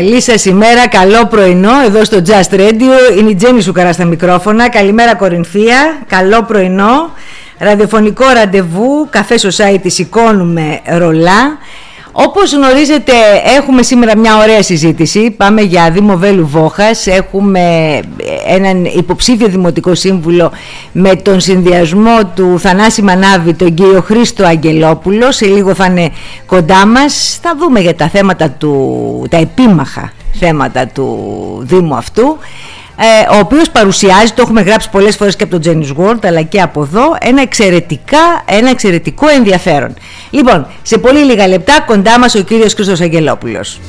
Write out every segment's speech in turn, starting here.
Καλή σας ημέρα, καλό πρωινό εδώ στο Just Radio. Είναι η Τζέννη Σουκαρά στα μικρόφωνα. Καλημέρα Κορινθία, καλό πρωινό. Ραδιοφωνικό ραντεβού, καφέ society σηκώνουμε ρολά. Όπως γνωρίζετε έχουμε σήμερα μια ωραία συζήτηση, πάμε για Δήμο Βέλου Βόχας, έχουμε έναν υποψήφιο δημοτικό σύμβουλο με τον συνδυασμό του Θανάση Μανάβη, τον κύριο Χρήστο Αγγελόπουλο, σε λίγο θα είναι κοντά μας, θα δούμε για τα θέματα του, τα επίμαχα θέματα του Δήμου αυτού. ε, ο οποίος παρουσιάζει, το έχουμε γράψει πολλές φορές και από το Jenny's World αλλά και από εδώ, ένα, εξαιρετικά, ένα εξαιρετικό ενδιαφέρον. Λοιπόν, σε πολύ λίγα λεπτά κοντά μας ο κύριος Χρήστος Αγγελόπουλος.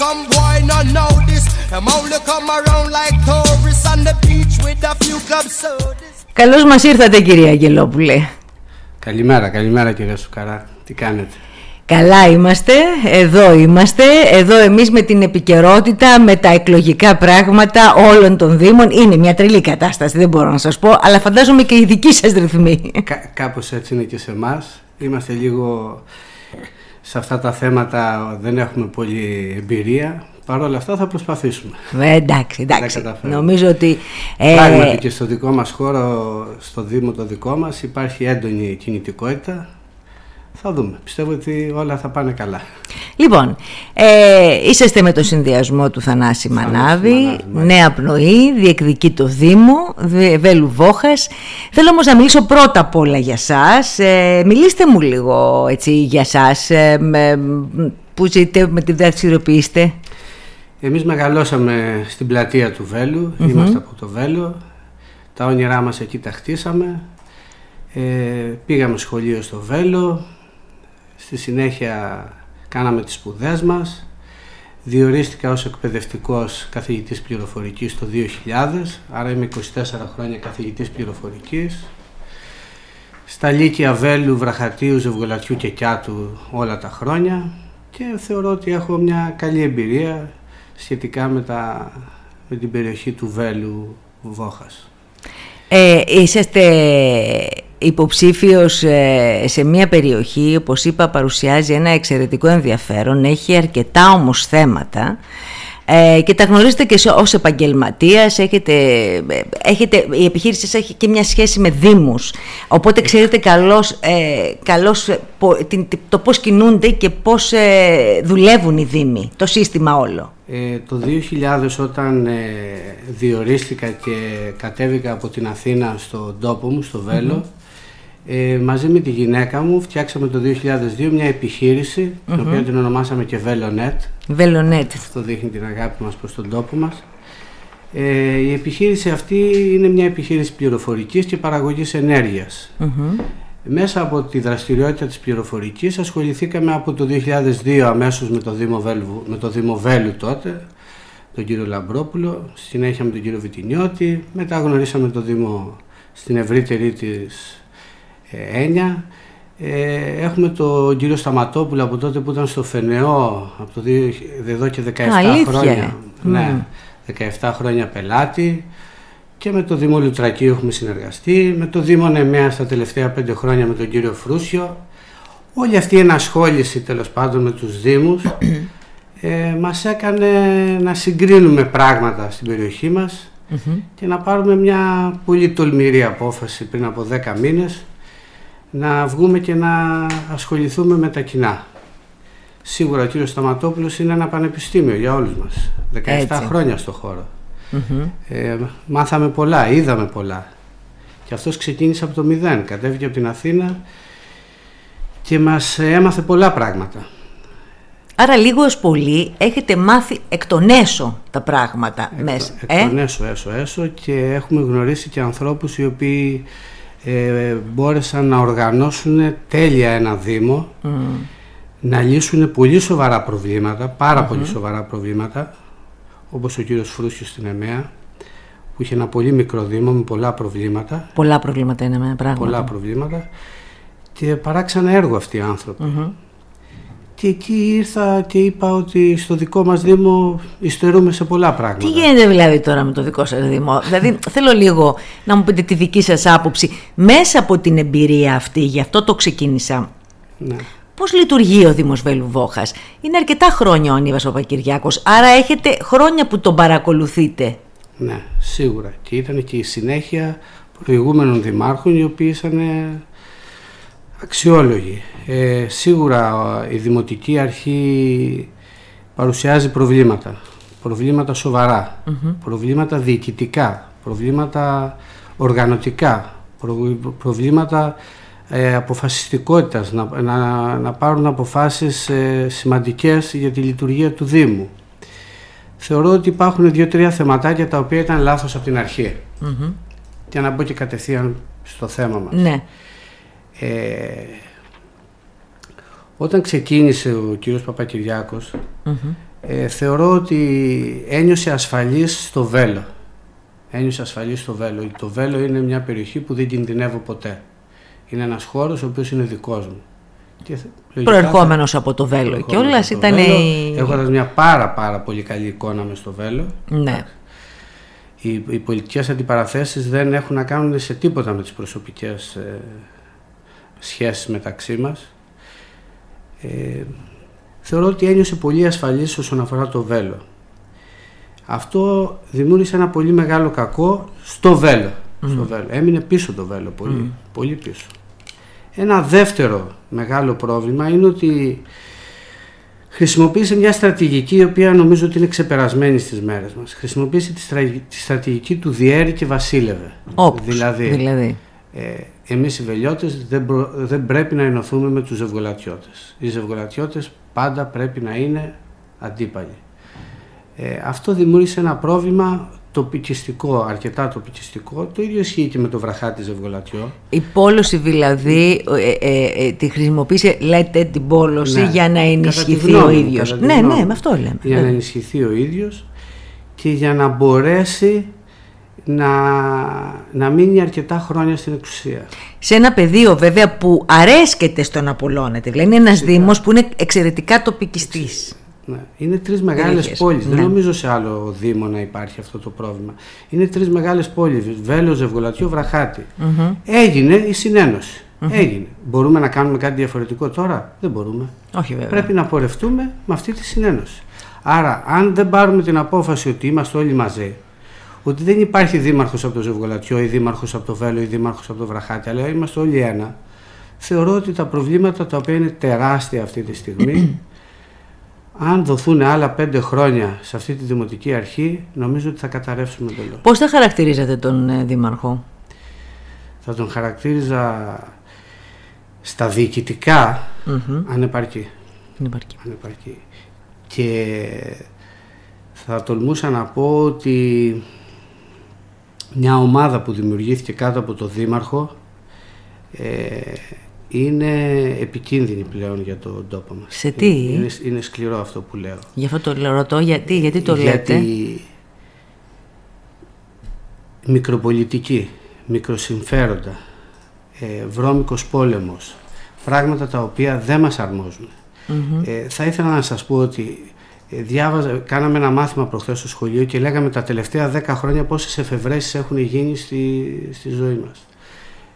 Some boy not know this. Them only come around like tourists on the beach with a few club sodas. Καλώς μας ήρθατε κυρία Αγγελόπουλε. Καλημέρα, καλημέρα κυρία Σουκαρά. Τι κάνετε; Καλά είμαστε, εδώ είμαστε, εδώ εμείς με την επικαιρότητα, με τα εκλογικά πράγματα όλων των Δήμων. Είναι μια τρελή κατάσταση, δεν μπορώ να σας πω, αλλά φαντάζομαι και η δική σας ρυθμή. Κα, κάπως έτσι είναι και σε εμάς. Είμαστε λίγο σε αυτά τα θέματα δεν έχουμε πολύ εμπειρία. Παρ' όλα αυτά θα προσπαθήσουμε. Ε, εντάξει, εντάξει. Νομίζω ότι... Ε... Πράγματι και στο δικό μας χώρο, στο Δήμο το δικό μας υπάρχει έντονη κινητικότητα θα δούμε. Πιστεύω ότι όλα θα πάνε καλά. Λοιπόν, ε, είσαστε με το συνδυασμό του Θανάση Μανάβη, νέα πνοή, διεκδικεί το Δήμο, Βέλου Βόχας. Θέλω όμως να μιλήσω πρώτα απ' όλα για σας. Ε, μιλήστε μου λίγο έτσι, για σας, ε, που ζείτε, με τη δραστηριοποιήστε. Εμείς μεγαλώσαμε στην πλατεία του βελου είμαστε από το Βέλο. Τα όνειρά μας εκεί τα χτίσαμε. Ε, πήγαμε σχολείο στο Βέλο, Στη συνέχεια κάναμε τις σπουδές μας. Διορίστηκα ως εκπαιδευτικός καθηγητής πληροφορικής το 2000, άρα είμαι 24 χρόνια καθηγητής πληροφορικής. Στα Λύκεια Βέλου, Βραχατίου, Ζευγολατιού και Κιάτου όλα τα χρόνια και θεωρώ ότι έχω μια καλή εμπειρία σχετικά με, τα, με την περιοχή του Βέλου Βόχας. Ε, είσαστε υποψήφιος ε, σε μια περιοχή, όπως είπα, παρουσιάζει ένα εξαιρετικό ενδιαφέρον, έχει αρκετά όμως θέματα ε, και τα γνωρίζετε και ως επαγγελματίας, έχετε, ε, έχετε, η επιχείρηση σας έχει και μια σχέση με δήμους, οπότε ξέρετε καλώς, ε, καλώς το πώς κινούνται και πώς δουλεύουν οι δήμοι, το σύστημα όλο. το 2000 όταν διορίστηκα και κατέβηκα από την Αθήνα στον τόπο μου, στο Βέλο, ε, μαζί με τη γυναίκα μου φτιάξαμε το 2002 μια επιχείρηση, την οποία την ονομάσαμε και Velonet. Velonet. Αυτό δείχνει την αγάπη μας προς τον τόπο μας. Ε, η επιχείρηση αυτή είναι μια επιχείρηση πληροφορικής και παραγωγής Μέσα από τη δραστηριότητα της πληροφορικής ασχοληθήκαμε από το 2002 αμέσως με το Δήμο Βέλου, με το Δήμο Βέλου τότε, τον κύριο Λαμπρόπουλο, συνέχεια με τον κύριο Βιτινιώτη, μετά γνωρίσαμε το Δήμο στην ευρύτερη της ε, έννοια. Ε, έχουμε τον κύριο Σταματόπουλο από τότε που ήταν στο ΦΕΝΕΟ από το εδώ και 17 χρόνια. Ναι, 17 χρόνια πελάτη και με το Δήμο Λουτρακίου έχουμε συνεργαστεί, με το Δήμο Νεμέα στα τελευταία 5 χρόνια με τον κύριο Φρούσιο. Όλη αυτή η ενασχόληση τέλος πάντων με τους Δήμους ε, μας έκανε να συγκρίνουμε πράγματα στην περιοχή μας και να πάρουμε μια πολύ τολμηρή απόφαση πριν από 10 μήνες να βγούμε και να ασχοληθούμε με τα κοινά. Σίγουρα ο κύριος Σταματόπουλος είναι ένα πανεπιστήμιο για όλους μας. 17 χρόνια στο χώρο. Ε, μάθαμε πολλά, είδαμε πολλά. Και αυτός ξεκίνησε από το μηδέν, κατέβηκε από την Αθήνα και μας έμαθε πολλά πράγματα. Άρα λίγος ως πολύ έχετε μάθει εκ των έσω τα πράγματα εκ, μέσα. Εκ των έσω, έσω, έσω και έχουμε γνωρίσει και ανθρώπους οι οποίοι ε, μπόρεσαν να οργανώσουν τέλεια ένα Δήμο, να λύσουν πολύ σοβαρά προβλήματα, πάρα πολύ σοβαρά προβλήματα, όπως ο κύριος Φρούσιος στην ΕΜΕΑ, που είχε ένα πολύ μικρό Δήμο με πολλά προβλήματα. Πολλά προβλήματα είναι με πράγμα. Πολλά προβλήματα. και παράξανα έργο αυτοί οι άνθρωποι. Και εκεί ήρθα και είπα ότι στο δικό μας Δήμο υστερούμε σε πολλά πράγματα. Τι γίνεται δηλαδή τώρα με το δικό σας Δήμο; δηλαδή θέλω λίγο να μου πείτε τη δική σας άποψη. Μέσα από την εμπειρία αυτή, γι' αυτό το ξεκίνησα. Ναι. Πώς λειτουργεί ο Δήμος Βέλου-Βόχας. Είναι αρκετά χρόνια ο Ανίβας Παπακυριάκος, άρα έχετε χρόνια που τον παρακολουθείτε. Ναι, σίγουρα. Και ήταν και η συνέχεια προηγούμενων δημάρχων οι οποίοι ήταν αξιόλογοι. Ε, σίγουρα η Δημοτική Αρχή παρουσιάζει προβλήματα. Προβλήματα προβλήματα διοικητικά, προβλήματα οργανωτικά, προβλήματα ε, αποφασιστικότητας, να, να, να πάρουν αποφάσεις ε, σημαντικές για τη λειτουργία του Δήμου. Θεωρώ ότι υπάρχουν δύο-τρία θεματάκια τα οποία ήταν λάθος από την αρχή. Mm-hmm. Για να μπω και κατευθείαν στο θέμα μας. Ναι. Ε, όταν ξεκίνησε ο κύριος ε, θεωρώ ότι ένιωσε ασφαλής στο Βέλο. Ένιωσε ασφαλής στο Βέλο. Το Βέλο είναι μια περιοχή που δεν κινδυνεύω ποτέ. Είναι ένας χώρος ο οποίος είναι δικός μου. Και Προερχόμενος από το Βέλο και όλα ήταν... Η... Έχοντας μια πάρα πάρα πολύ καλή εικόνα μες στο Βέλο. Ναι. Οι, οι πολιτικές αντιπαραθέσεις δεν έχουν να κάνουν σε τίποτα με τις προσωπικές ε, σχέσεις μεταξύ μας. Ε, θεωρώ ότι ένιωσε πολύ ασφαλής όσον αφορά το Βέλο. Αυτό δημιούργησε ένα πολύ μεγάλο κακό στο Βέλο. Στο βέλο. Έμεινε πίσω το Βέλο πολύ, πολύ πίσω. Ένα δεύτερο μεγάλο πρόβλημα είναι ότι χρησιμοποίησε μια στρατηγική η οποία νομίζω ότι είναι ξεπερασμένη στις μέρες μας. Χρησιμοποίησε τη, στρατηγική του διέρη και βασίλευε. Όπως, δηλαδή, δηλαδή. Ε, εμείς οι βελιώτες δεν, δεν πρέπει να ενωθούμε με τους ζευγολατιώτες. Οι ζευγολατιώτες πάντα πρέπει να είναι αντίπαλοι. Ε, αυτό δημιούργησε ένα πρόβλημα τοπικιστικό, αρκετά τοπικιστικό. Το ίδιο ισχύει και με το βραχάτι Ζευγολατιό. Η πόλωση δηλαδή ε, ε, ε, τη χρησιμοποίησε, λέτε την πόλωση ναι. για να ενισχυθεί ο ίδιος. Ναι, ναι, με αυτό λέμε. Για να ενισχυθεί ο ίδιος και για να μπορέσει να, να μείνει αρκετά χρόνια στην εξουσία. Σε ένα πεδίο βέβαια που αρέσκεται στο να απολώνεται. Δηλαδή είναι ένας Δήμος που είναι εξαιρετικά τοπικιστής. Ναι. Είναι τρεις μεγάλες πόλεις. Δεν ναι. νομίζω σε άλλο Δήμο να υπάρχει αυτό το πρόβλημα. Είναι τρεις μεγάλες πόλεις. Βέλος, Ζευγολατιό, Έγινε η συνενωση Έγινε. Μπορούμε να κάνουμε κάτι διαφορετικό τώρα; Δεν μπορούμε. Όχι, βέβαια. Πρέπει να πορευτούμε με αυτή τη συνένωση. Άρα, αν δεν πάρουμε την απόφαση ότι είμαστε όλοι μαζί, ότι δεν υπάρχει δήμαρχος από το Ζευγολατιό ή δήμαρχος από το Βέλο ή δήμαρχος από το Βραχάτι, αλλά είμαστε όλοι ένα, θεωρώ ότι τα προβλήματα τα οποία είναι τεράστια αυτή τη στιγμή αν δοθούν άλλα πέντε χρόνια σε αυτή τη δημοτική αρχή, νομίζω ότι θα καταρρεύσουμε λόγο. Πώς θα χαρακτηρίζετε τον ε, Δήμαρχο; Θα τον χαρακτήριζα στα διοικητικά mm-hmm. ανεπαρκή. Ανεπαρκή. ανεπαρκή. Και θα τολμούσα να πω ότι μια ομάδα που δημιουργήθηκε κάτω από το Δήμαρχο ε, είναι επικίνδυνη πλέον για τον τόπο μας. Σε τι; Είναι, είναι σκληρό αυτό που λέω. Γι' αυτό το ρωτώ, γιατί, γιατί το γιατί λέτε; μικροπολιτική, μικροσυμφέροντα, ε, βρώμικος πόλεμος, πράγματα τα οποία δεν μας αρμοζουν Ε, θα ήθελα να σας πω ότι ε, διάβαζα, κάναμε ένα μάθημα προχθές στο σχολείο και λέγαμε τα τελευταία 10 χρόνια πόσες εφευρέσεις έχουν γίνει στη, στη ζωή μας.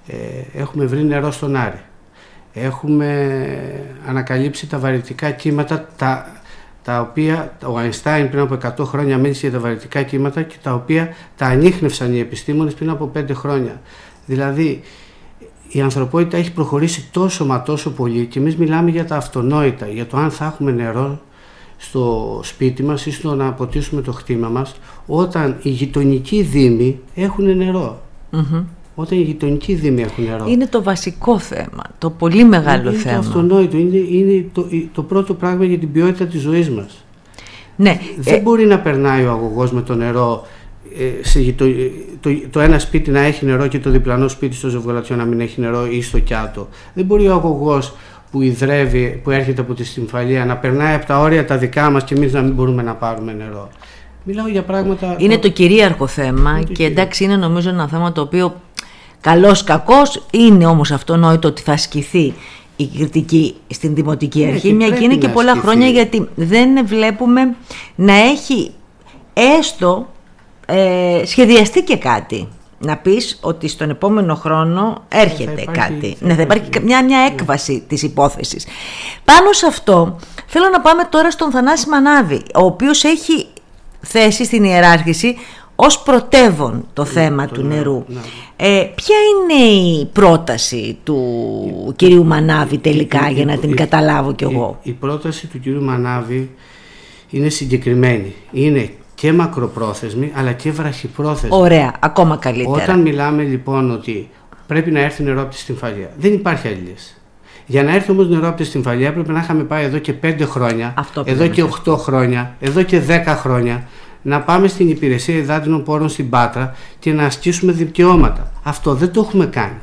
Ε, έχουμε βρει νερό στον Άρη. Έχουμε ανακαλύψει τα βαρυτικά κύματα τα, τα οποία ο Αϊνστάιν πριν από 100 χρόνια μίλησε για τα βαρυτικά κύματα και τα οποία τα ανείχνευσαν οι επιστήμονες πριν από 5 χρόνια. Δηλαδή η ανθρωπότητα έχει προχωρήσει τόσο μα τόσο πολύ και εμείς μιλάμε για τα αυτονόητα, για το αν θα έχουμε νερό στο σπίτι μας ή στο να ποτίσουμε το χτήμα μας όταν οι γειτονικοί δήμοι έχουν όταν οι γειτονικοί δήμοι έχουν νερό. Είναι το βασικό θέμα, το πολύ μεγάλο είναι θέμα. Είναι το αυτονόητο, είναι, είναι το, το πρώτο πράγμα για την ποιότητα της ζωής μας. Ναι. Δεν ε... μπορεί να περνάει ο αγωγός με το νερό ε, σε γειτο... το, το, ένα σπίτι να έχει νερό και το διπλανό σπίτι στο ζευγολατιό να μην έχει νερό ή στο κιάτο. Δεν μπορεί ο αγωγός που υδρεύει, που έρχεται από τη συμφαλία να περνάει από τα όρια τα δικά μας και εμείς να μην μπορούμε να πάρουμε νερό. Μιλάω για πράγματα... Είναι το κυρίαρχο θέμα και εντάξει είναι νομίζω ένα θέμα το οποίο καλός κακός είναι όμως αυτονόητο ότι θα ασκηθεί η κριτική στην Δημοτική Ναι, Αρχή, και μια και πρέπει είναι να και πολλά ασκηθεί. χρόνια γιατί δεν βλέπουμε να έχει έστω ε, σχεδιαστεί και κάτι. Να πεις ότι στον επόμενο χρόνο έρχεται υπάρχει- κάτι. θα ναι, θα υπάρχει υπάρχει. μια, μια έκβαση της υπόθεσης. Πάνω σε αυτό θέλω να πάμε τώρα στον Θανάση Μανάβη, ο οποίος έχει θέσει στην ιεράρχηση ως πρωτεύον το θέμα το του νερό, νερού. ναι. Ε, ποια είναι η πρόταση του κυρίου Μανάβη τελικά, η- για να την η- καταλάβω κι η- εγώ; Η, πρόταση του κύριου Μανάβη είναι συγκεκριμένη. Είναι και μακροπρόθεσμη αλλά και βραχυπρόθεσμη. Ωραία, ακόμα καλύτερα. Όταν μιλάμε λοιπόν ότι πρέπει να έρθει νερό από τη Στυμφαλία, δεν υπάρχει άλλη λύση. Για να έρθει όμως νερό από τη Στυμφαλία πρέπει να είχαμε πάει εδώ και 5 χρόνια, Αυτό εδώ πρέπει και να 8 χρόνια, εδώ και 10 χρόνια να πάμε στην υπηρεσία υδάτινων πόρων στην Πάτρα και να ασκήσουμε δικαιώματα. Αυτό δεν το έχουμε κάνει.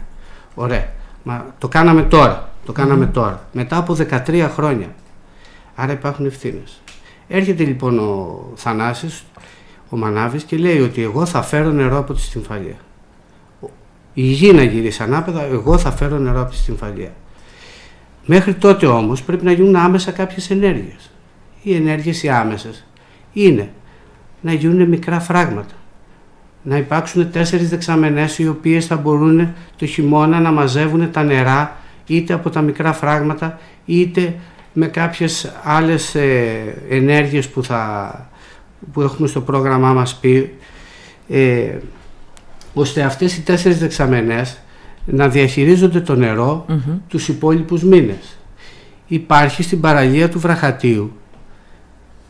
Ωραία. Μα το κάναμε τώρα. Το κάναμε τώρα. Μετά από 13 χρόνια. Άρα υπάρχουν ευθύνες. Έρχεται λοιπόν ο Θανάσης, ο Μανάβης και λέει ότι εγώ θα φέρω νερό από τη Στυμφαλία. Η γη να γυρίσει ανάπεδα, εγώ θα φέρω νερό από τη Στυμφαλία. Μέχρι τότε όμως πρέπει να γίνουν άμεσα κάποιες ενέργειες. Οι ενέργειες οι άμεσες είναι να γίνουν μικρά φράγματα. Να υπάρξουν τέσσερις δεξαμενές οι οποίες θα μπορούν το χειμώνα να μαζεύουν τα νερά είτε από τα μικρά φράγματα είτε με κάποιες άλλες ε, ενέργειες που, θα, που έχουμε στο πρόγραμμά μας πει ε, ώστε αυτές οι τέσσερις δεξαμενές να διαχειρίζονται το νερό Μμμ. τους υπόλοιπους μήνες. Υπάρχει στην παραλία του Βραχατίου,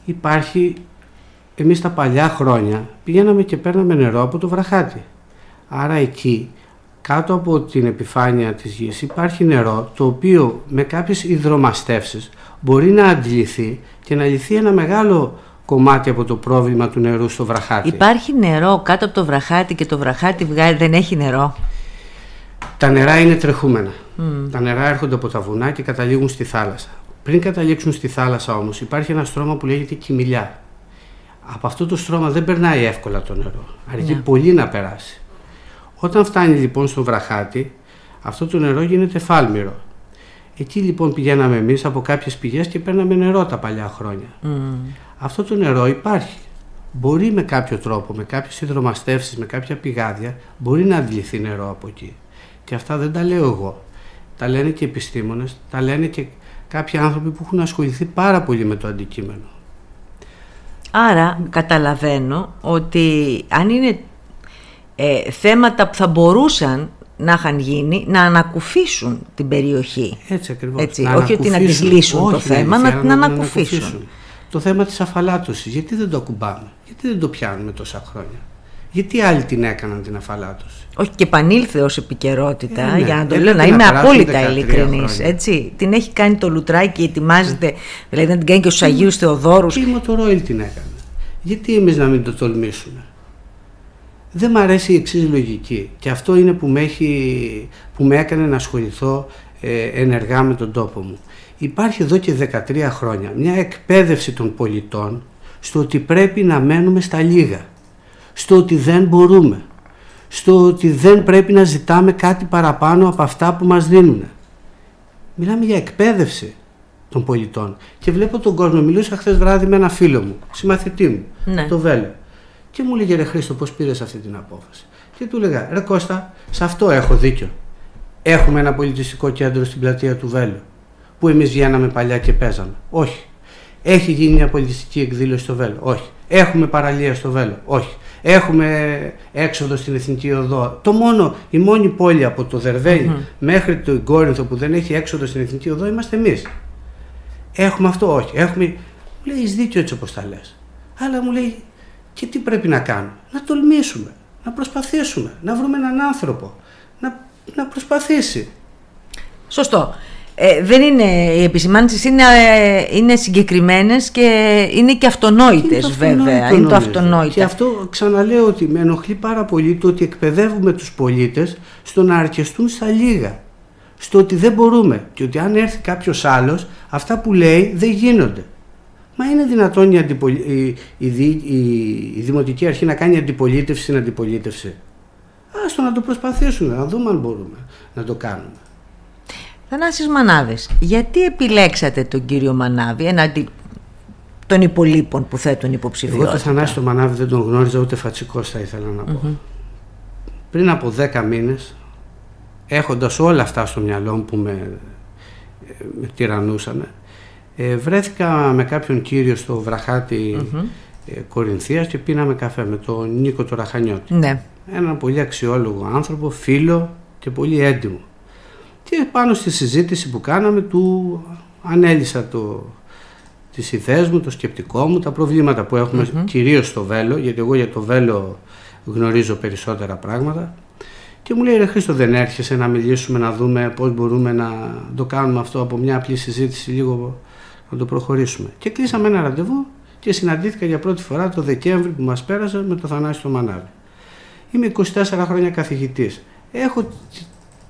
υπάρχει, εμείς τα παλιά χρόνια πηγαίναμε και παίρναμε νερό από το Βραχάτι. Άρα εκεί, κάτω από την επιφάνεια της γης υπάρχει νερό το οποίο με κάποιες υδρομαστεύσεις μπορεί να αντιληφθεί και να λυθεί ένα μεγάλο κομμάτι από το πρόβλημα του νερού στο Βραχάτι. Υπάρχει νερό κάτω από το βραχάτι και το βραχάτι βγάζει, δεν έχει νερό; Τα νερά είναι τρεχούμενα. Τα νερά έρχονται από τα βουνά και καταλήγουν στη θάλασσα. Πριν καταλήξουν στη θάλασσα όμως υπάρχει ένα στρώμα που λέγεται κοιμηλιά. Από αυτό το στρώμα δεν περνάει εύκολα το νερό. Αρκεί Ναι. πολύ να περάσει. Όταν φτάνει λοιπόν στο βραχάτι, αυτό το νερό γίνεται φάλμυρο. Εκεί λοιπόν πηγαίναμε εμείς από κάποιες πηγές και παίρναμε νερό τα παλιά χρόνια. Μμ. Αυτό το νερό υπάρχει. Μπορεί με κάποιο τρόπο, με κάποιες υδρομαστεύσεις, με κάποια πηγάδια, μπορεί να αντιληφθεί νερό από εκεί. Και αυτά δεν τα λέω εγώ. Τα λένε και επιστήμονες, τα λένε και κάποιοι άνθρωποι που έχουν ασχοληθεί πάρα πολύ με το αντικείμενο. Άρα καταλαβαίνω ότι αν είναι ε, θέματα που θα μπορούσαν να είχαν γίνει, να ανακουφίσουν την περιοχή. Έτσι ακριβώς. Έτσι, όχι ότι να τις ανακουφίσουν. λύσουν το Όχι, θέμα, αλήθεια, να την ανακουφίσουν. Το θέμα της αφαλάτωσης, γιατί δεν το ακουμπάμε, γιατί δεν το πιάνουμε τόσα χρόνια. Γιατί άλλοι την έκαναν την αφαλάτωση; Όχι και επανήλθε ως επικαιρότητα, Ε, ναι. για να το Έπρεπε λέω, να να είμαι περάσουν απόλυτα 13 ειλικρινής, χρόνια. έτσι. Την έχει κάνει το λουτράκι, ετοιμάζεται, δηλαδή να την κάνει και στους Αγίους Θεοδόρους. Και η Μοτορόιλ την έκανε; Γιατί εμείς να μην το τολμήσουμε; Δεν μ' αρέσει η εξής λογική και αυτό είναι που με, έχει, που με έκανε να ασχοληθώ ε, ενεργά με τον τόπο μου. Υπάρχει εδώ και 13 χρόνια μια εκπαίδευση των πολιτών στο ότι πρέπει να μένουμε στα λίγα, στο ότι δεν μπορούμε, στο ότι δεν πρέπει να ζητάμε κάτι παραπάνω από αυτά που μας δίνουν. Μιλάμε για εκπαίδευση των πολιτών. Και βλέπω τον κόσμο. Μιλούσα χθες βράδυ με ένα φίλο μου, συμμαθητή μου, Ναι. το Βέλο. Και μου λέγε ρε Χρήστο, πώς πήρες αυτή την απόφαση; Και του λέγα, ρε Κώστα, σε αυτό έχω δίκιο. Έχουμε ένα πολιτιστικό κέντρο στην πλατεία του Βέλου, που εμείς βγαίναμε παλιά και παίζαμε. Όχι. Έχει γίνει μια πολιτιστική εκδήλωση στο Βέλο. Όχι. Έχουμε παραλία στο Βέλο. Όχι. Έχουμε έξοδο στην Εθνική Οδό. Το μόνο, η μόνη πόλη από το δερβελι μέχρι το Κόρινθο που δεν έχει έξοδο στην Εθνική Οδό είμαστε εμείς. Έχουμε αυτό, όχι. Έχουμε. Μου λέει, «Έχεις δίκιο έτσι όπως τα λες. Αλλά μου λέει, και τι πρέπει να κάνουμε; Να τολμήσουμε, να προσπαθήσουμε, να βρούμε έναν άνθρωπο, να, να προσπαθήσει. Σωστό. Ε, δεν είναι, οι επισημάνσεις είναι, ε, είναι συγκεκριμένες και είναι και αυτονόητες Είναι το βέβαια. αυτονόητο, Είναι το νομίζω. αυτονόητο. Και αυτό ξαναλέω ότι με ενοχλεί πάρα πολύ το ότι εκπαιδεύουμε τους πολίτες στο να αρκεστούν στα λίγα. Στο ότι δεν μπορούμε και ότι αν έρθει κάποιος άλλος αυτά που λέει δεν γίνονται. Μα είναι δυνατόν η, αντιπολι... η, η, δι- η- η Δημοτική Αρχή να κάνει αντιπολίτευση στην αντιπολίτευση; άστο να το προσπαθήσουμε, να δούμε αν μπορούμε να το κάνουμε. Θανάσης Μανάβης, γιατί επιλέξατε τον κύριο Μανάβη εναντί των υπολείπων που θέτουν υποψηφιότητα; Εγώ τον Θανάση τον Μανάβη δεν τον γνώριζα ούτε φατσικός θα ήθελα να πω. Πριν από 10 μήνες, έχοντας όλα αυτά στο μυαλό μου που με, με τυραννούσαν, ε, βρέθηκα με κάποιον κύριο στο βραχάτι ε, Κορινθίας και πίναμε καφέ με τον Νίκο το Ραχανιώτη. Ναι. Έναν πολύ αξιόλογο άνθρωπο, φίλο και πολύ έντιμο. Και πάνω στη συζήτηση που κάναμε του ανέλησα το, τις ιδέες μου, το σκεπτικό μου, τα προβλήματα που έχουμε mm κυρίως στο Βέλο, γιατί εγώ για το Βέλο γνωρίζω περισσότερα πράγματα. Και μου λέει ρε Χρήστο δεν έρχεσαι να μιλήσουμε, να δούμε πώς μπορούμε να το κάνουμε αυτό από μια απλή συζήτηση λίγο να το προχωρήσουμε. Και κλείσαμε ένα ραντεβού και συναντήθηκα για πρώτη φορά το Δεκέμβρη που μας πέρασε με το Θανάση το Μανάβη. Είμαι 24 χρόνια καθηγητής. Έχω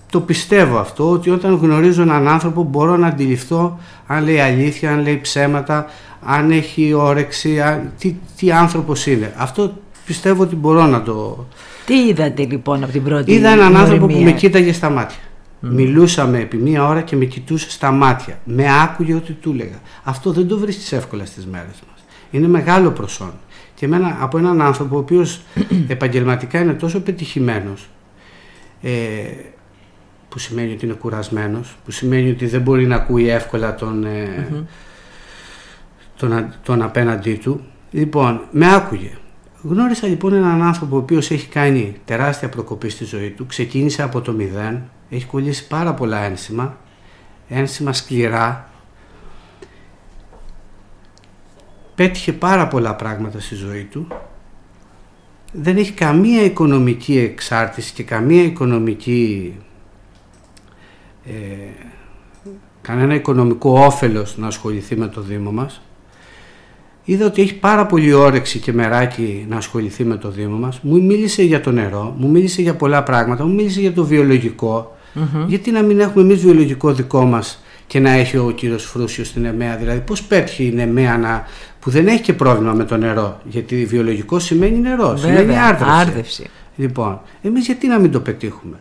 το πιστεύω αυτό ότι όταν γνωρίζω έναν άνθρωπο μπορώ να αντιληφθώ αν λέει αλήθεια, αν λέει ψέματα, αν έχει όρεξη, αν, τι, τι άνθρωπος είναι. Αυτό πιστεύω ότι μπορώ να το... Τι είδατε λοιπόν από την πρώτη Είδα έναν άνθρωπο που με κοίταγε στα μάτια. Μιλούσαμε επί μία ώρα και με κοιτούσε στα μάτια. Με άκουγε ό,τι του έλεγα. Αυτό δεν το βρίσκεις εύκολα στις μέρες μας. Είναι μεγάλο προσόν. Και εμένα, από έναν άνθρωπο ο οποίος επαγγελματικά είναι τόσο πετυχημένος, ε, που σημαίνει ότι είναι κουρασμένος, που σημαίνει ότι δεν μπορεί να ακούει εύκολα τον, ε, τον, τον απέναντί του. Λοιπόν, με άκουγε. Γνώρισα λοιπόν έναν άνθρωπο ο οποίος έχει κάνει τεράστια προκοπή στη ζωή του, ξεκίνησε από το μηδέν, έχει κολλήσει πάρα πολλά ένσημα, ένσημα σκληρά, πέτυχε πάρα πολλά πράγματα στη ζωή του, δεν έχει καμία οικονομική εξάρτηση και καμία οικονομική ε, κανένα οικονομικό όφελος να ασχοληθεί με το Δήμο μας. Είδα ότι έχει πάρα πολύ όρεξη και μεράκι να ασχοληθεί με το Δήμο μας. Μου μίλησε για το νερό, μου μίλησε για πολλά πράγματα, μου μίλησε για το βιολογικο Γιατί να μην έχουμε εμείς βιολογικό δικό μας και να έχει ο κύριος Φρούσιος στην ΕΜΕΑ; Δηλαδή πώς πέτυχε η ΕΜΕΑ να, που δεν έχει και πρόβλημα με το νερό; Γιατί βιολογικό σημαίνει νερό, σημαίνει άρδευση. άρδευση. Λοιπόν, εμείς γιατί να μην το πετύχουμε;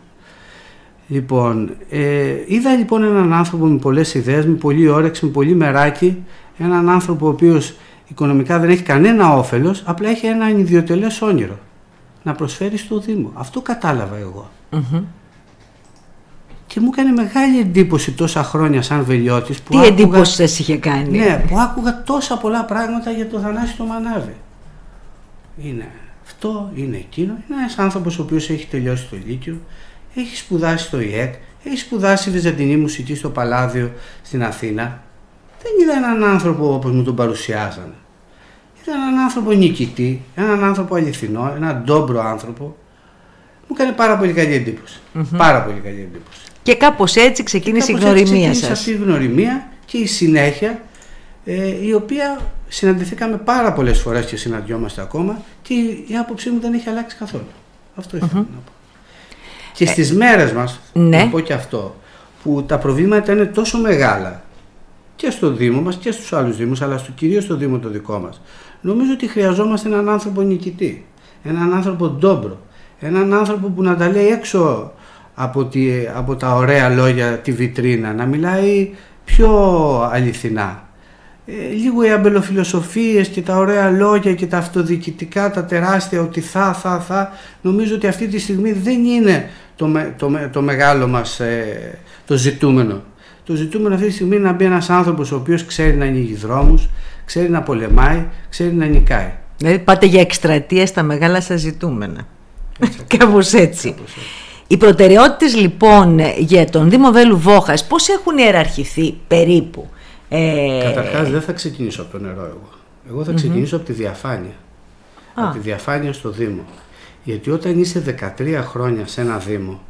Λοιπόν, ε, είδα λοιπόν έναν άνθρωπο με πολλές ιδέες, με πολύ όρεξη, με πολύ μεράκι, έναν άνθρωπο ο οποίος οικονομικά δεν έχει κανένα όφελος, απλά έχει ένα ιδιωτελές όνειρο να προσφέρεις στο Δήμο. Αυτό κατάλαβα εγώ. Και μου έκανε μεγάλη εντύπωση τόσα χρόνια σαν βελιώτης. Που Τι άκουγα, εντύπωση σας είχε κάνει; Ναι, που άκουγα τόσα πολλά πράγματα για το Θανάση το Μανάβη. Είναι αυτό, είναι εκείνο. Είναι ένας άνθρωπος ο οποίος έχει τελειώσει το Λύκειο, έχει σπουδάσει στο ΙΕΚ, έχει σπουδάσει βυζαντινή μουσική στο Παλάδιο στην Αθήνα. Δεν είδα έναν άνθρωπο όπως μου τον παρουσιάζανε. Είδα έναν άνθρωπο νικητή, έναν άνθρωπο αληθινό, έναν ντόμπρο άνθρωπο. Μου έκανε πάρα πολύ καλή εντύπωση. Πάρα πολύ καλή εντύπωση. Και κάπως έτσι ξεκίνησε η γνωριμία σας. Ξεκίνησε αυτή η γνωριμία και η συνέχεια ε, η οποία συναντηθήκαμε πάρα πολλές φορές και συναντιόμαστε ακόμα και η άποψή μου δεν έχει αλλάξει καθόλου. Αυτό ήθελα να πω. Και ε, στις μέρες μας, ναι. να πω και αυτό, που τα προβλήματα είναι τόσο μεγάλα και στο Δήμο μας και στους άλλους Δήμους, αλλά στο, κυρίως στο Δήμο το δικό μας, νομίζω ότι χρειαζόμαστε έναν άνθρωπο νικητή, έναν άνθρωπο ντόμπρο, έναν άνθρωπο που να τα λέει έξω από, τη, από τα ωραία λόγια τη βιτρίνα, να μιλάει πιο αληθινά. Ε, λίγο οι αμπελοφιλοσοφίες και τα ωραία λόγια και τα αυτοδιοικητικά, τα τεράστια ότι θα, θα, θα, νομίζω ότι αυτή τη στιγμή δεν είναι το, το, το μεγάλο μας ε, το ζητούμενο. Το ζητούμενο αυτή τη στιγμή είναι να μπει ένας άνθρωπος ο οποίος ξέρει να ανοίγει δρόμους, ξέρει να πολεμάει, ξέρει να νικάει. Δηλαδή πάτε για εκστρατεία στα μεγάλα σας ζητούμενα. Κάπως έτσι. Οι προτεραιότητες λοιπόν για τον Δήμο Βέλου Βόχας πώς έχουν ιεραρχηθεί περίπου; Ε... Καταρχάς δεν θα ξεκινήσω από το νερό εγώ. Εγώ θα ξεκινησω από τη διαφάνεια. Από τη διαφάνεια στο Δήμο. Γιατί όταν είσαι 13 χρόνια σε ένα Δήμο,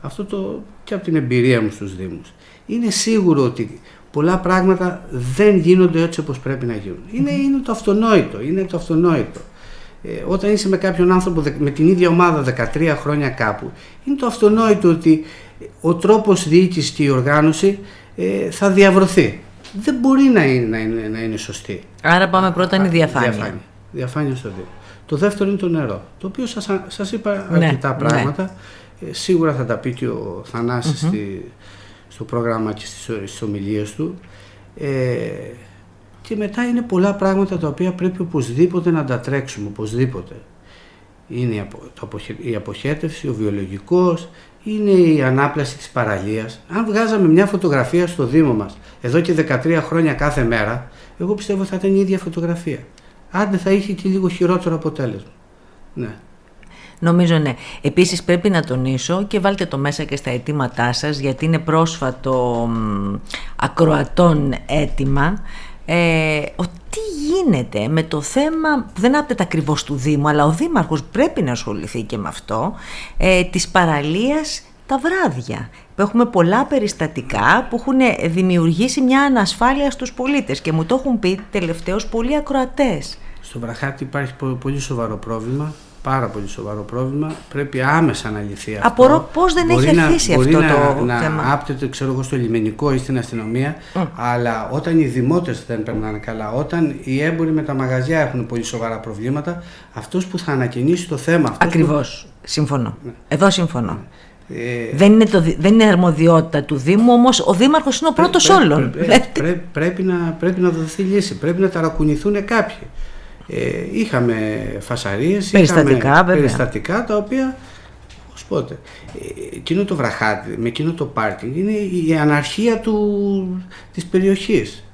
αυτό το και από την εμπειρία μου στους Δήμους, είναι σίγουρο ότι πολλά πράγματα δεν γίνονται έτσι όπως πρέπει να γίνουν. Είναι, είναι το αυτονόητο, είναι το αυτονόητο. Ε, όταν είσαι με κάποιον άνθρωπο με την ίδια ομάδα 13 χρόνια κάπου, είναι το αυτονόητο ότι ο τρόπος διοίκησης και η οργάνωση ε, θα διαβρωθεί. Δεν μπορεί να είναι, να είναι, να είναι σωστή. Άρα πάμε πρώτα είναι η διαφάνεια. Διαφάνεια, διαφάνεια στο Δήμο. Το δεύτερο είναι το νερό, το οποίο σας, σας είπα ναι, αρκετά ναι. πράγματα. Ε, σίγουρα θα τα πει και ο θανασης στη, στο πρόγραμμα και στις, στις ομιλίες του. Ε, και μετά είναι πολλά πράγματα τα οποία πρέπει οπωσδήποτε να τα τρέξουμε, οπωσδήποτε. Είναι η αποχέτευση, ο βιολογικός, είναι η ανάπλαση της παραλίας. Αν βγάζαμε μια φωτογραφία στο Δήμο μας εδώ και 13 χρόνια κάθε μέρα, εγώ πιστεύω θα ήταν η ίδια φωτογραφία. Άντε θα είχε και λίγο χειρότερο αποτέλεσμα. Ναι. Νομίζω ναι. Επίσης πρέπει να τονίσω και βάλτε το μέσα και στα αιτήματά σας γιατί είναι πρόσφατο ακροατών αίτημα ε, τι γίνεται με το θέμα που δεν άπτεται ακριβώς του Δήμου αλλά ο Δήμαρχος πρέπει να ασχοληθεί και με αυτό ε, της παραλίας τα βράδια που έχουμε πολλά περιστατικά που έχουν δημιουργήσει μια ανασφάλεια στους πολίτες και μου το έχουν πει τελευταίως πολλοί ακροατές. Στο Βραχάτι υπάρχει πολύ σοβαρό πρόβλημα πάρα πολύ σοβαρό πρόβλημα. Πρέπει άμεσα να λυθεί αυτό. Απορώ πώς δεν μπορεί έχει αρχίσει αυτό να, το να θέμα. Να άπτεται, ξέρω εγώ, στο λιμενικό ή στην αστυνομία, αλλά όταν οι δημότες δεν περνάνε καλά, όταν οι έμποροι με τα μαγαζιά έχουν πολύ σοβαρά προβλήματα, αυτός που θα ανακοινήσει το θέμα. Ακριβώ. Που... Συμφωνώ. Ναι. Εδώ συμφωνώ. Ε... Δεν, είναι το, δεν είναι αρμοδιότητα του Δήμου, όμως ο Δήμαρχος είναι ο πρώτος όλων. Πρέ, πρέπει, να, πρέπει να δοθεί λύση. Πρέπει να ταρακουνηθούν κάποιοι. Ε, είχαμε φασαρίες, περιστατικά, είχαμε περιστατικά τα οποία ως πότε. Ε, εκείνο το βραχάτι, με εκείνο το πάρκινγκ είναι η αναρχία του, της περιοχής.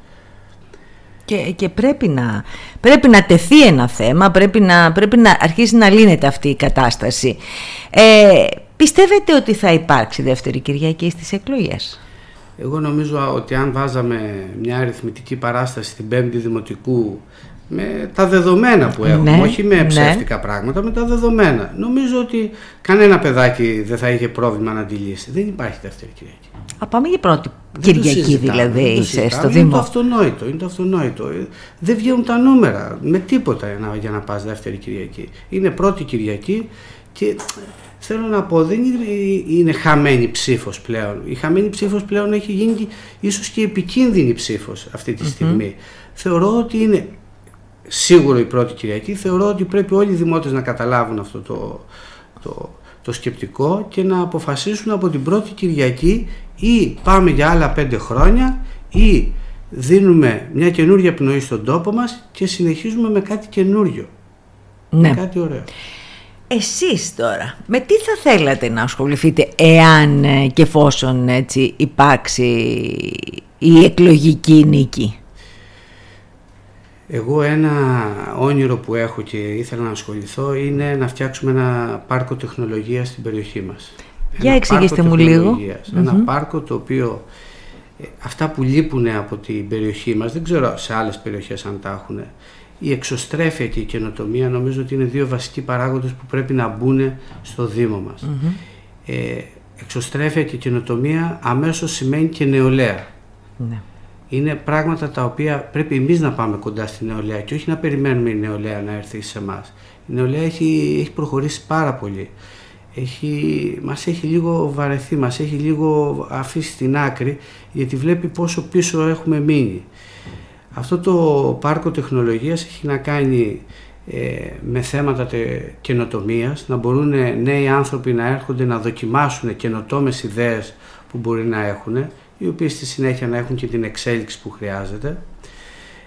Και, και πρέπει, να, πρέπει να τεθεί ένα θέμα, πρέπει να, πρέπει να αρχίσει να λύνεται αυτή η κατάσταση. Ε, πιστεύετε ότι θα υπάρξει δεύτερη Κυριακή στις εκλογές; Εγώ νομίζω ότι αν βάζαμε μια αριθμητική παράσταση στην πέμπτη δημοτικού με τα δεδομένα που έχουμε, ναι, όχι με ναι. ψεύτικα πράγματα, με τα δεδομένα. Νομίζω ότι κανένα παιδάκι δεν θα είχε πρόβλημα να αντιλήσει. Δεν υπάρχει δεύτερη Κυριακή. Α, πάμε για πρώτη Κυριακή δηλαδή είσαι στο Δήμο. Είναι το αυτονόητο, είναι το αυτονόητο. Ε, δεν βγαίνουν τα νούμερα με τίποτα για να, για να πας δεύτερη Κυριακή. Είναι πρώτη Κυριακή και θέλω να πω δεν είναι, είναι χαμένη ψήφος πλέον. Η χαμένη ψήφος πλέον έχει γίνει ίσως και επικίνδυνη ψήφος αυτή τη στιγμή. Θεωρώ ότι είναι σίγουρο η πρώτη Κυριακή. Θεωρώ ότι πρέπει όλοι οι δημότες να καταλάβουν αυτό το, το, το σκεπτικό και να αποφασίσουν από την πρώτη Κυριακή ή πάμε για άλλα πέντε χρόνια ή δίνουμε μια καινούργια πνοή στον τόπο μας και συνεχίζουμε με κάτι καινούριο. Ναι. Με κάτι ωραίο. Εσείς τώρα, με τι θα θέλατε να ασχοληθείτε εάν και εφόσον έτσι υπάρξει η εκλογική νίκη; Εγώ ένα όνειρο που έχω και ήθελα να ασχοληθώ είναι να φτιάξουμε ένα πάρκο τεχνολογίας στην περιοχή μας. Για εξηγήστε μου λίγο. Ένα πάρκο το οποίο ε, αυτά που λείπουν από την περιοχή μας, δεν ξέρω σε άλλες περιοχές αν τα έχουν, η εξωστρέφεια και η καινοτομία νομίζω ότι είναι δύο βασικοί παράγοντες που πρέπει να μπουν στο Δήμο μας. Ε, εξωστρέφεια και καινοτομία αμέσως σημαίνει και νεολαία. Ναι είναι πράγματα τα οποία πρέπει εμείς να πάμε κοντά στη νεολαία και όχι να περιμένουμε η νεολαία να έρθει σε εμάς. Η νεολαία έχει, έχει προχωρήσει πάρα πολύ. Έχει, μας έχει λίγο βαρεθεί, μας έχει λίγο αφήσει στην άκρη γιατί βλέπει πόσο πίσω έχουμε μείνει. Αυτό το πάρκο τεχνολογίας έχει να κάνει ε, με θέματα τε, καινοτομίας, να μπορούν νέοι άνθρωποι να έρχονται να δοκιμάσουν καινοτόμες ιδέες που μπορεί να έχουν οι οποίες στη συνέχεια να έχουν και την εξέλιξη που χρειάζεται.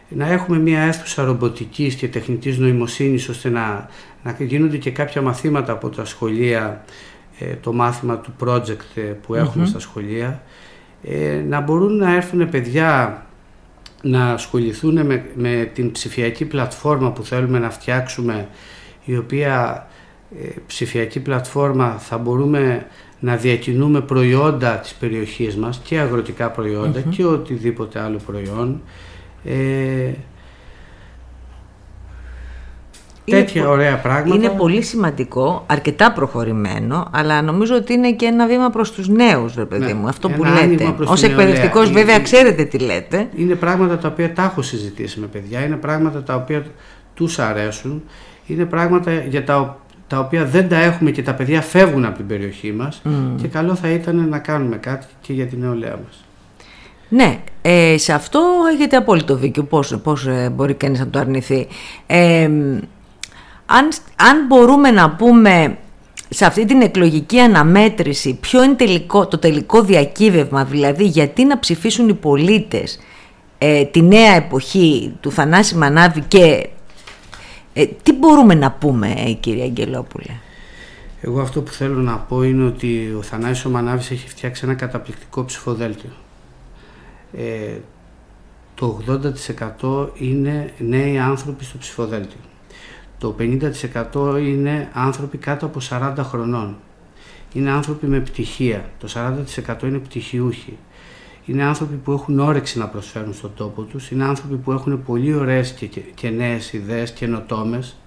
Να έχουμε μια αίθουσα ρομποτικής και τεχνητής νοημοσύνης ώστε να, να γίνονται και κάποια μαθήματα από τα σχολεία, ε, το μάθημα του project ε, που εχουμε στα σχολεία, ε, να μπορούν να έρθουν παιδιά να ασχοληθούν με, με την ψηφιακή πλατφόρμα που θέλουμε να φτιάξουμε, η οποία ψηφιακή πλατφόρμα θα μπορούμε να διακινούμε προϊόντα της περιοχής μας και αγροτικά και οτιδήποτε άλλο προϊόν. Ε, τέτοια ωραία πράγματα. Είναι πολύ σημαντικό, αρκετά προχωρημένο, αλλά νομίζω ότι είναι και ένα βήμα προς τους νέους, ρε παιδί ναι, μου, αυτό που λέτε. Ως εκπαιδευτικός βέβαια ξέρετε τι λέτε. Είναι πράγματα τα οποία τα έχω συζητήσει με παιδιά, είναι πράγματα τα οποία τους αρέσουν, είναι πράγματα για τα τα οποία δεν τα έχουμε και τα παιδιά φεύγουν από την περιοχή μας και καλό θα ήταν να κάνουμε κάτι και για την νεολαία μας. Ναι, ε, σε αυτό έχετε απόλυτο δίκιο πώς, πώς ε, μπορεί κανείς να το αρνηθεί. Ε, αν, αν μπορούμε να πούμε σε αυτή την εκλογική αναμέτρηση ποιο είναι τελικό, το τελικό διακύβευμα, δηλαδή γιατί να ψηφίσουν οι πολίτες ε, τη νέα εποχή του Θανάση Μανάβη και ε, τι μπορούμε να πούμε ε, κύριε Αγγελόπουλε; Εγώ αυτό που θέλω να πω είναι ότι ο Θανάσης ο Μανάβης έχει φτιάξει ένα καταπληκτικό ψηφοδέλτιο. Ε, το 80% είναι νέοι άνθρωποι στο ψηφοδέλτιο. Το 50% είναι άνθρωποι κάτω από 40 χρονών. Είναι άνθρωποι με πτυχία. Το 40% είναι πτυχιούχοι. Είναι άνθρωποι που έχουν όρεξη να προσφέρουν στον τόπο τους. Είναι άνθρωποι που έχουν πολύ ωραίες και, και, και νέες ιδέες καινοτόμες.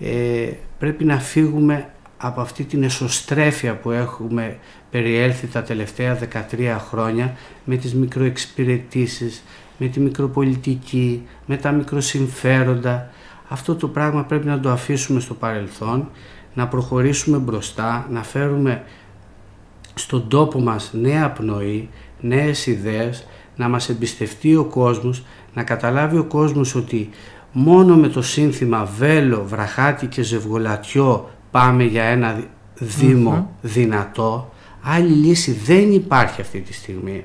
Ε, πρέπει να φύγουμε από αυτή την εσωστρέφεια που έχουμε περιέλθει τα τελευταία 13 χρόνια με τις μικροεξυπηρετήσεις, με τη μικροπολιτική, με τα μικροσυμφέροντα. Αυτό το πράγμα πρέπει να το αφήσουμε στο παρελθόν, να προχωρήσουμε μπροστά, να φέρουμε στον τόπο μας νέα πνοή, νέες ιδέες, να μας εμπιστευτεί ο κόσμος, να καταλάβει ο κόσμος ότι μόνο με το σύνθημα βέλο, βραχάτι και ζευγολατιό πάμε για ένα δυνατό. Άλλη λύση δεν υπάρχει αυτή τη στιγμή.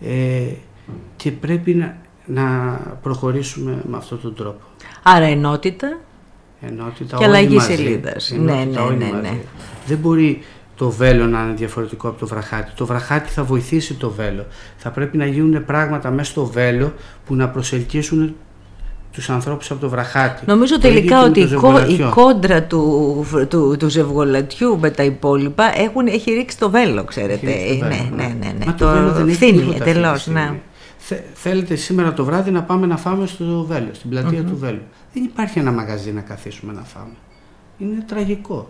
Ε, και πρέπει να, να προχωρήσουμε με αυτόν τον τρόπο. Άρα ενότητα, ενότητα και αλλαγή σελίδας. Ναι, ναι, ναι, ναι. Δεν μπορεί το βέλο να είναι διαφορετικό από το βραχάτι. Το βραχάτι θα βοηθήσει το βέλο. Θα πρέπει να γίνουν πράγματα μέσα στο βέλο που να προσελκύσουν τους ανθρώπους από το βραχάτι. Νομίζω τελικά ότι η κόντρα του, του, του ζευγολατιού με τα υπόλοιπα έχουν, έχει ρίξει το βέλο, ξέρετε. Έχει το βέλο, ναι, ναι, ναι, ναι. Μα το, το βέλο δεν έχει εντελώς, ναι. Θέλετε σήμερα το βράδυ να πάμε να φάμε στο Βέλο, στην πλατεια του Βέλου. Δεν υπάρχει ένα μαγαζί να καθίσουμε να φάμε. Είναι τραγικό.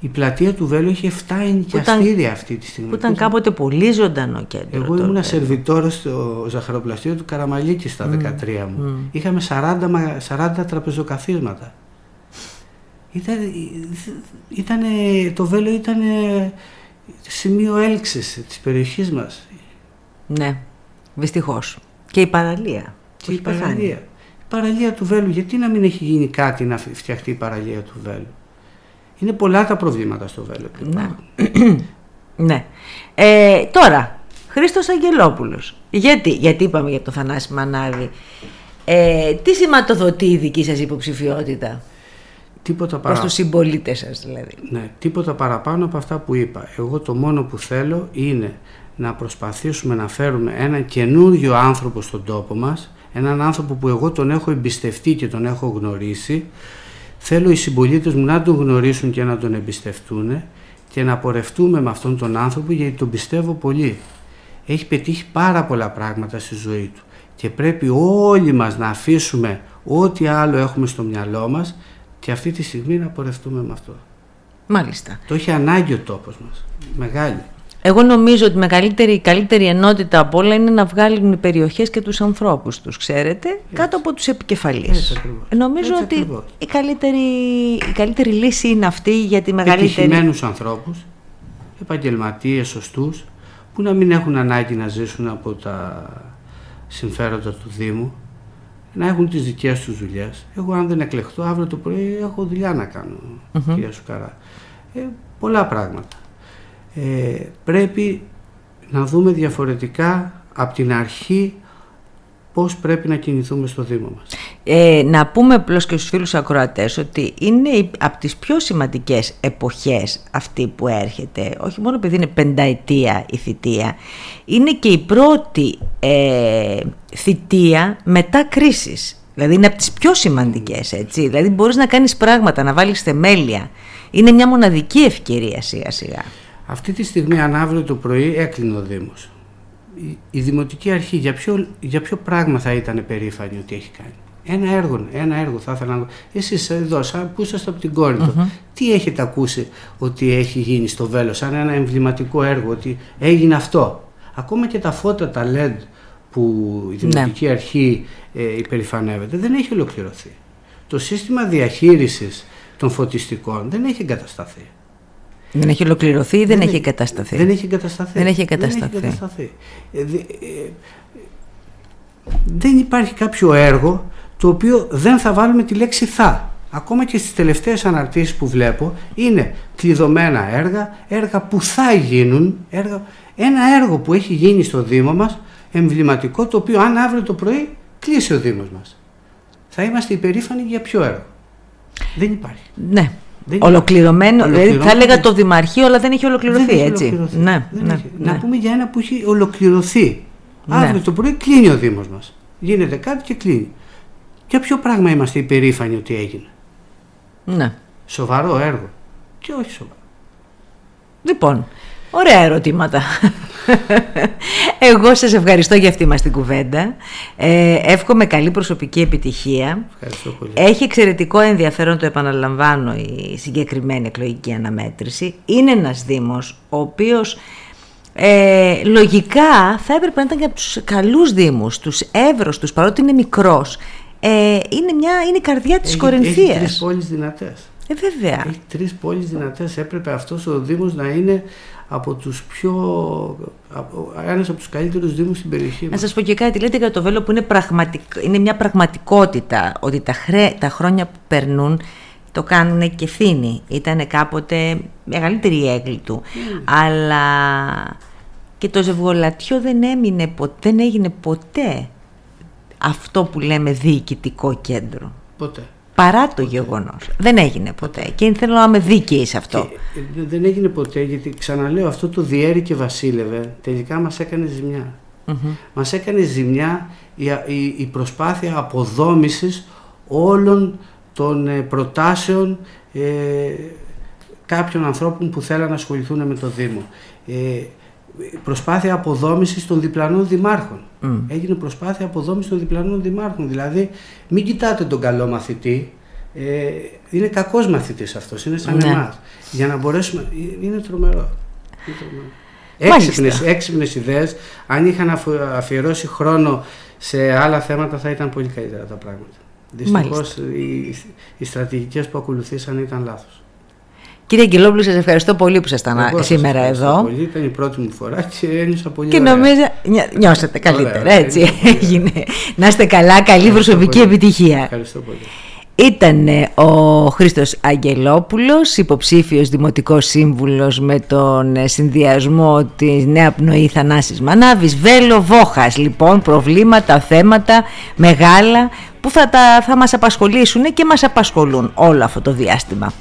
Η πλατεία του Βέλου έχει 7 ενοικιαστήρια αυτή τη στιγμή. Που ήταν κάποτε πολύ ζωντανό κέντρο. Εγώ ήμουν σερβιτόρος στο ζαχαροπλαστείο του Καραμαλίκη στα 13 μου. Είχαμε 40, 40 τραπεζοκαθίσματα. Ήταν, ήταν, το Βέλο ήταν σημείο έλξης της περιοχής μας. Ναι, δυστυχώς. Και η παραλία. Και η παραλία. Η παραλία του Βέλου, γιατί να μην έχει γίνει κάτι να φτιαχτεί η παραλία του Βέλου; Είναι πολλά τα προβλήματα στο Βέλο. Ναι. ναι. Ε, τώρα, Χρήστος Αγγελόπουλος. Γιατί, γιατί είπαμε για το Θανάση Μανάβη. Ε, τι σηματοδοτεί η δική σας υποψηφιότητα; Τίποτα παρα... Προς τους συμπολίτες σας δηλαδή. Ναι, τίποτα παραπάνω από αυτά που είπα. Εγώ το μόνο που θέλω είναι να προσπαθήσουμε να φέρουμε έναν καινούριο άνθρωπο στον τόπο μας, έναν άνθρωπο που εγώ τον έχω εμπιστευτεί και τον έχω γνωρίσει, Θέλω οι συμπολίτες μου να τον γνωρίσουν και να τον εμπιστευτούν και να πορευτούμε με αυτόν τον άνθρωπο γιατί τον πιστεύω πολύ. Έχει πετύχει πάρα πολλά πράγματα στη ζωή του και πρέπει όλοι μας να αφήσουμε ό,τι άλλο έχουμε στο μυαλό μας και αυτή τη στιγμή να πορευτούμε με αυτό. Μάλιστα. Το έχει ανάγκη ο τόπος μας. Μεγάλη. Εγώ νομίζω ότι μεγαλύτερη, η καλύτερη ενότητα από όλα είναι να βγάλουν οι περιοχές και τους ανθρώπους τους, ξέρετε, κάτω από τους επικεφαλείς. νομίζω ότι η καλύτερη, η καλύτερη λύση είναι αυτή για τη μεγαλύτερη... Επιτυχημένους ανθρώπους, επαγγελματίες, σωστούς, που να μην έχουν ανάγκη να ζήσουν από τα συμφέροντα του Δήμου, να έχουν τις δικές τους δουλειές. Εγώ αν δεν εκλεχτώ αύριο το πρωί έχω δουλειά να κάνω, mm-hmm. κυρία Σουκαρά. Ε, πολλά πράγματα ε, πρέπει να δούμε διαφορετικά από την αρχή πώς πρέπει να κινηθούμε στο Δήμο μας. Ε, να πούμε απλώς και στους φίλους ακροατές ότι είναι από τις πιο σημαντικές εποχές αυτή που έρχεται, όχι μόνο επειδή είναι πενταετία η θητεία, είναι και η πρώτη ε, θητεία μετά κρίσης. Δηλαδή είναι από τις πιο σημαντικές, έτσι. Δηλαδή μπορείς να κάνεις πράγματα, να βάλεις θεμέλια. Είναι μια μοναδική ευκαιρία σιγά σιγά. Αυτή τη στιγμή αν αύριο το πρωί έκλεινε ο Δήμος. Η, Δημοτική Αρχή για ποιο, για ποιο πράγμα θα ήταν περήφανη ότι έχει κάνει; Ένα έργο, ένα έργο θα ήθελα να... Εσείς εδώ, σαν που είσαστε από την κορυφη τι έχετε ακούσει ότι έχει γίνει στο Βέλος, σαν ένα εμβληματικό έργο, ότι έγινε αυτό; Ακόμα και τα φώτα, τα LED που η ναι. Δημοτική Αρχή ε, υπερηφανεύεται, δεν έχει ολοκληρωθεί. Το σύστημα διαχείρισης των φωτιστικών δεν έχει εγκατασταθεί. Δεν έχει ολοκληρωθεί ή δεν, δεν έχει εγκατασταθεί. Δεν έχει εγκατασταθεί. Δεν έχει εγκατασταθεί. Δεν, έχει ε, ε, δεν υπάρχει κάποιο έργο το οποίο δεν θα βάλουμε τη λέξη θα. ακόμα και στις τελευταίες αναρτήσεις που βλέπω είναι κλειδωμένα έργα, έργα που θα γίνουν, έργα, ένα έργο που έχει γίνει στο Δήμο μας, εμβληματικό, το οποίο αν αύριο το πρωί κλείσει ο Δήμος μας. Θα είμαστε υπερήφανοι για ποιο έργο. Δεν υπάρχει. Ναι. Δεν ολοκληρωμένο, δηλαδή θα έλεγα το Δημαρχείο, αλλά δεν έχει ολοκληρωθεί, δεν έτσι. Έχει ολοκληρωθεί. Ναι, δεν ναι, έχει. ναι. Να πούμε για ένα που έχει ολοκληρωθεί. Ναι. Αύριο το πρωί κλείνει ο Δήμος μας. Γίνεται κάτι και κλείνει. Για ποιο πράγμα είμαστε υπερήφανοι ότι έγινε; Ναι. Σοβαρό έργο. Και όχι σοβαρό. Λοιπόν, ωραία ερωτήματα. Εγώ σας ευχαριστώ για αυτή μας την κουβέντα. Ε, εύχομαι καλή προσωπική επιτυχία. Ευχαριστώ πολύ. Έχει εξαιρετικό ενδιαφέρον, το επαναλαμβάνω, η συγκεκριμένη εκλογική αναμέτρηση. Είναι ένας Δήμος ο οποίος ε, λογικά θα έπρεπε να ήταν και από τους καλούς Δήμους, τους εύρωστους, παρότι είναι μικρός. Ε, είναι, μια, είναι η καρδιά της έχει, Κορινθίας. Έχει τρεις πόλεις δυνατές. Ε, βέβαια. Έχει τρεις πόλεις δυνατές. Έπρεπε αυτός ο Δήμος να είναι από τους πιο... Από, ένας από τους καλύτερους δήμους στην περιοχή μας. Να σας πω και κάτι, λέτε για το Βέλο που είναι, πραγματικ... είναι μια πραγματικότητα ότι τα, χρέ... τα χρόνια που περνούν το κάνουν και ευθύνη. Ήταν κάποτε μεγαλύτερη η έγκλη του. Mm. Αλλά και το ζευγολατιό δεν, έμεινε, ποτέ, δεν έγινε ποτέ αυτό που λέμε διοικητικό κέντρο. Ποτέ. Παρά το ποτέ. γεγονός. Δεν έγινε ποτέ. Και θέλω να είμαι δίκαιη σε αυτό. Και δεν έγινε ποτέ γιατί ξαναλέω αυτό το διέρη και βασίλευε τελικά μας έκανε ζημιά. Mm-hmm. Μας έκανε ζημιά η, η, η προσπάθεια αποδόμησης όλων των ε, προτάσεων ε, κάποιων ανθρώπων που θέλαν να ασχοληθούν με το Δήμο. Ε, προσπάθεια αποδόμησης των διπλανών δημάρχων. Mm. Έγινε προσπάθεια αποδόμησης των διπλανών δημάρχων. Δηλαδή, μην κοιτάτε τον καλό μαθητή. Ε, είναι κακός μαθητής αυτός, είναι σαν ναι. εμάς. Για να μπορέσουμε... Είναι τρομερό. Είναι τρομερό. Έξυπνες, έξυπνες ιδέες. Αν είχαν αφιερώσει χρόνο σε άλλα θέματα θα ήταν πολύ καλύτερα τα πράγματα. Δυστυχώς οι, οι στρατηγικές που ακολουθήσαν ήταν λάθος. Κύριε Αγγελόπουλου, σας ευχαριστώ πολύ που ήσασταν σήμερα εδώ. Πολύ, ήταν η πρώτη μου φορά και ένιωσα πολύ. Και ωραία. νομίζω. Νιώσατε καλύτερα, ωραία, έτσι. Έγινε. Να είστε καλά, καλή προσωπική πολύ. επιτυχία. Ευχαριστώ πολύ. Ήταν ο Χρήστος Αγγελόπουλος, υποψήφιος δημοτικός σύμβουλος με τον συνδυασμό της Νέα Πνοή Θανάσης Μανάβης, Βέλο Βόχας. Λοιπόν, προβλήματα, θέματα μεγάλα που θα, τα, θα μας απασχολήσουν και μας απασχολούν όλο αυτό το διάστημα.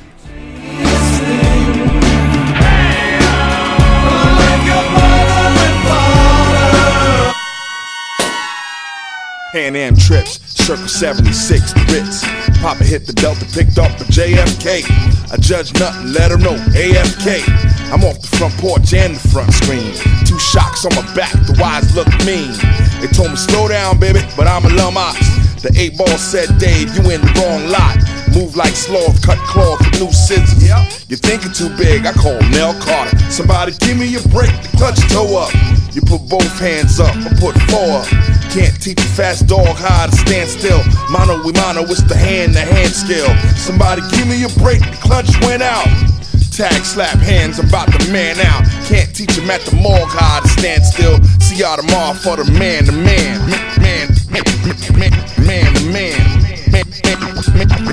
Pan Am trips, circa 76 Ritz. Papa hit the Delta, picked up a JFK. I judge nothing, let her know AFK. I'm off the front porch and the front screen. Two shocks on my back, the wise look mean. They told me slow down, baby, but I'm a lum ox. The eight ball said, Dave, you in the wrong lot. Move like sloth, cut cloth with new scissors. Yep. You're thinking too big, I call Mel Carter. Somebody give me a break, the clutch toe up. You put both hands up, I put four up. Can't teach a fast dog how to stand still. Mano we mano, it's the hand to hand skill. Somebody give me a break, the clutch went out. Tag slap hands, I'm about to man out. Can't teach him at the morgue how to stand still. See y'all tomorrow for the man to man, man, man, man, man,